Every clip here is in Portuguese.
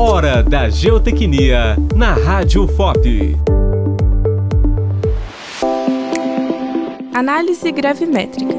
Hora da Geotecnia na Rádio FOP. Análise gravimétrica.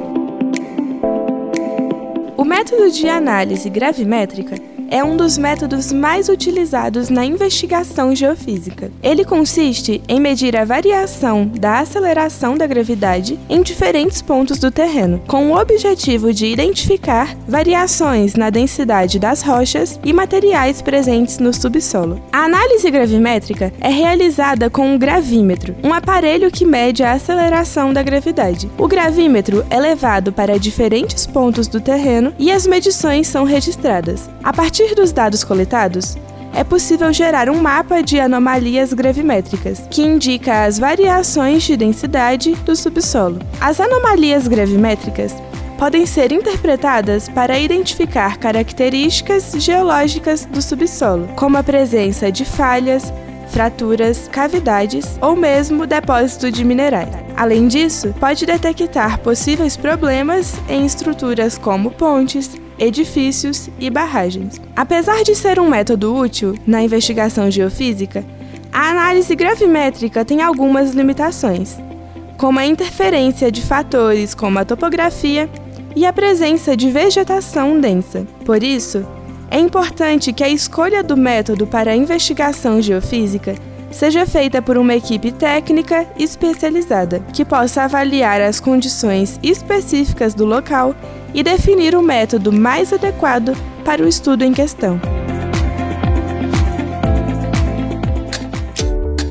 O método de análise gravimétrica é um dos métodos mais utilizados na investigação geofísica. Ele consiste em medir a variação da aceleração da gravidade em diferentes pontos do terreno, com o objetivo de identificar variações na densidade das rochas e materiais presentes no subsolo. A análise gravimétrica é realizada com um gravímetro, um aparelho que mede a aceleração da gravidade. O gravímetro é levado para diferentes pontos do terreno e as medições são registradas. A partir partir dos dados coletados, é possível gerar um mapa de anomalias gravimétricas, que indica as variações de densidade do subsolo. As anomalias gravimétricas podem ser interpretadas para identificar características geológicas do subsolo, como a presença de falhas, fraturas, cavidades ou mesmo depósito de minerais. Além disso, pode detectar possíveis problemas em estruturas como pontes, edifícios e barragens. Apesar de ser um método útil na investigação geofísica, a análise gravimétrica tem algumas limitações, como a interferência de fatores como a topografia e a presença de vegetação densa. Por isso, é importante que a escolha do método para a investigação geofísica seja feita por uma equipe técnica especializada, que possa avaliar as condições específicas do local e definir o método mais adequado para o estudo em questão.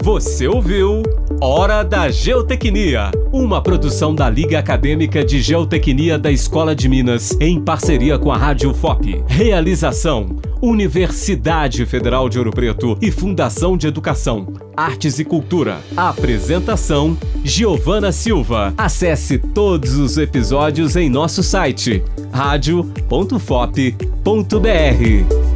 Você ouviu Hora da Geotecnia, uma produção da Liga Acadêmica de Geotecnia da Escola de Minas, em parceria com a Rádio FOP. Realização: Universidade Federal de Ouro Preto e Fundação de Educação, Artes e Cultura. Apresentação: Giovana Silva. Acesse todos os episódios em nosso site radio.fop.br.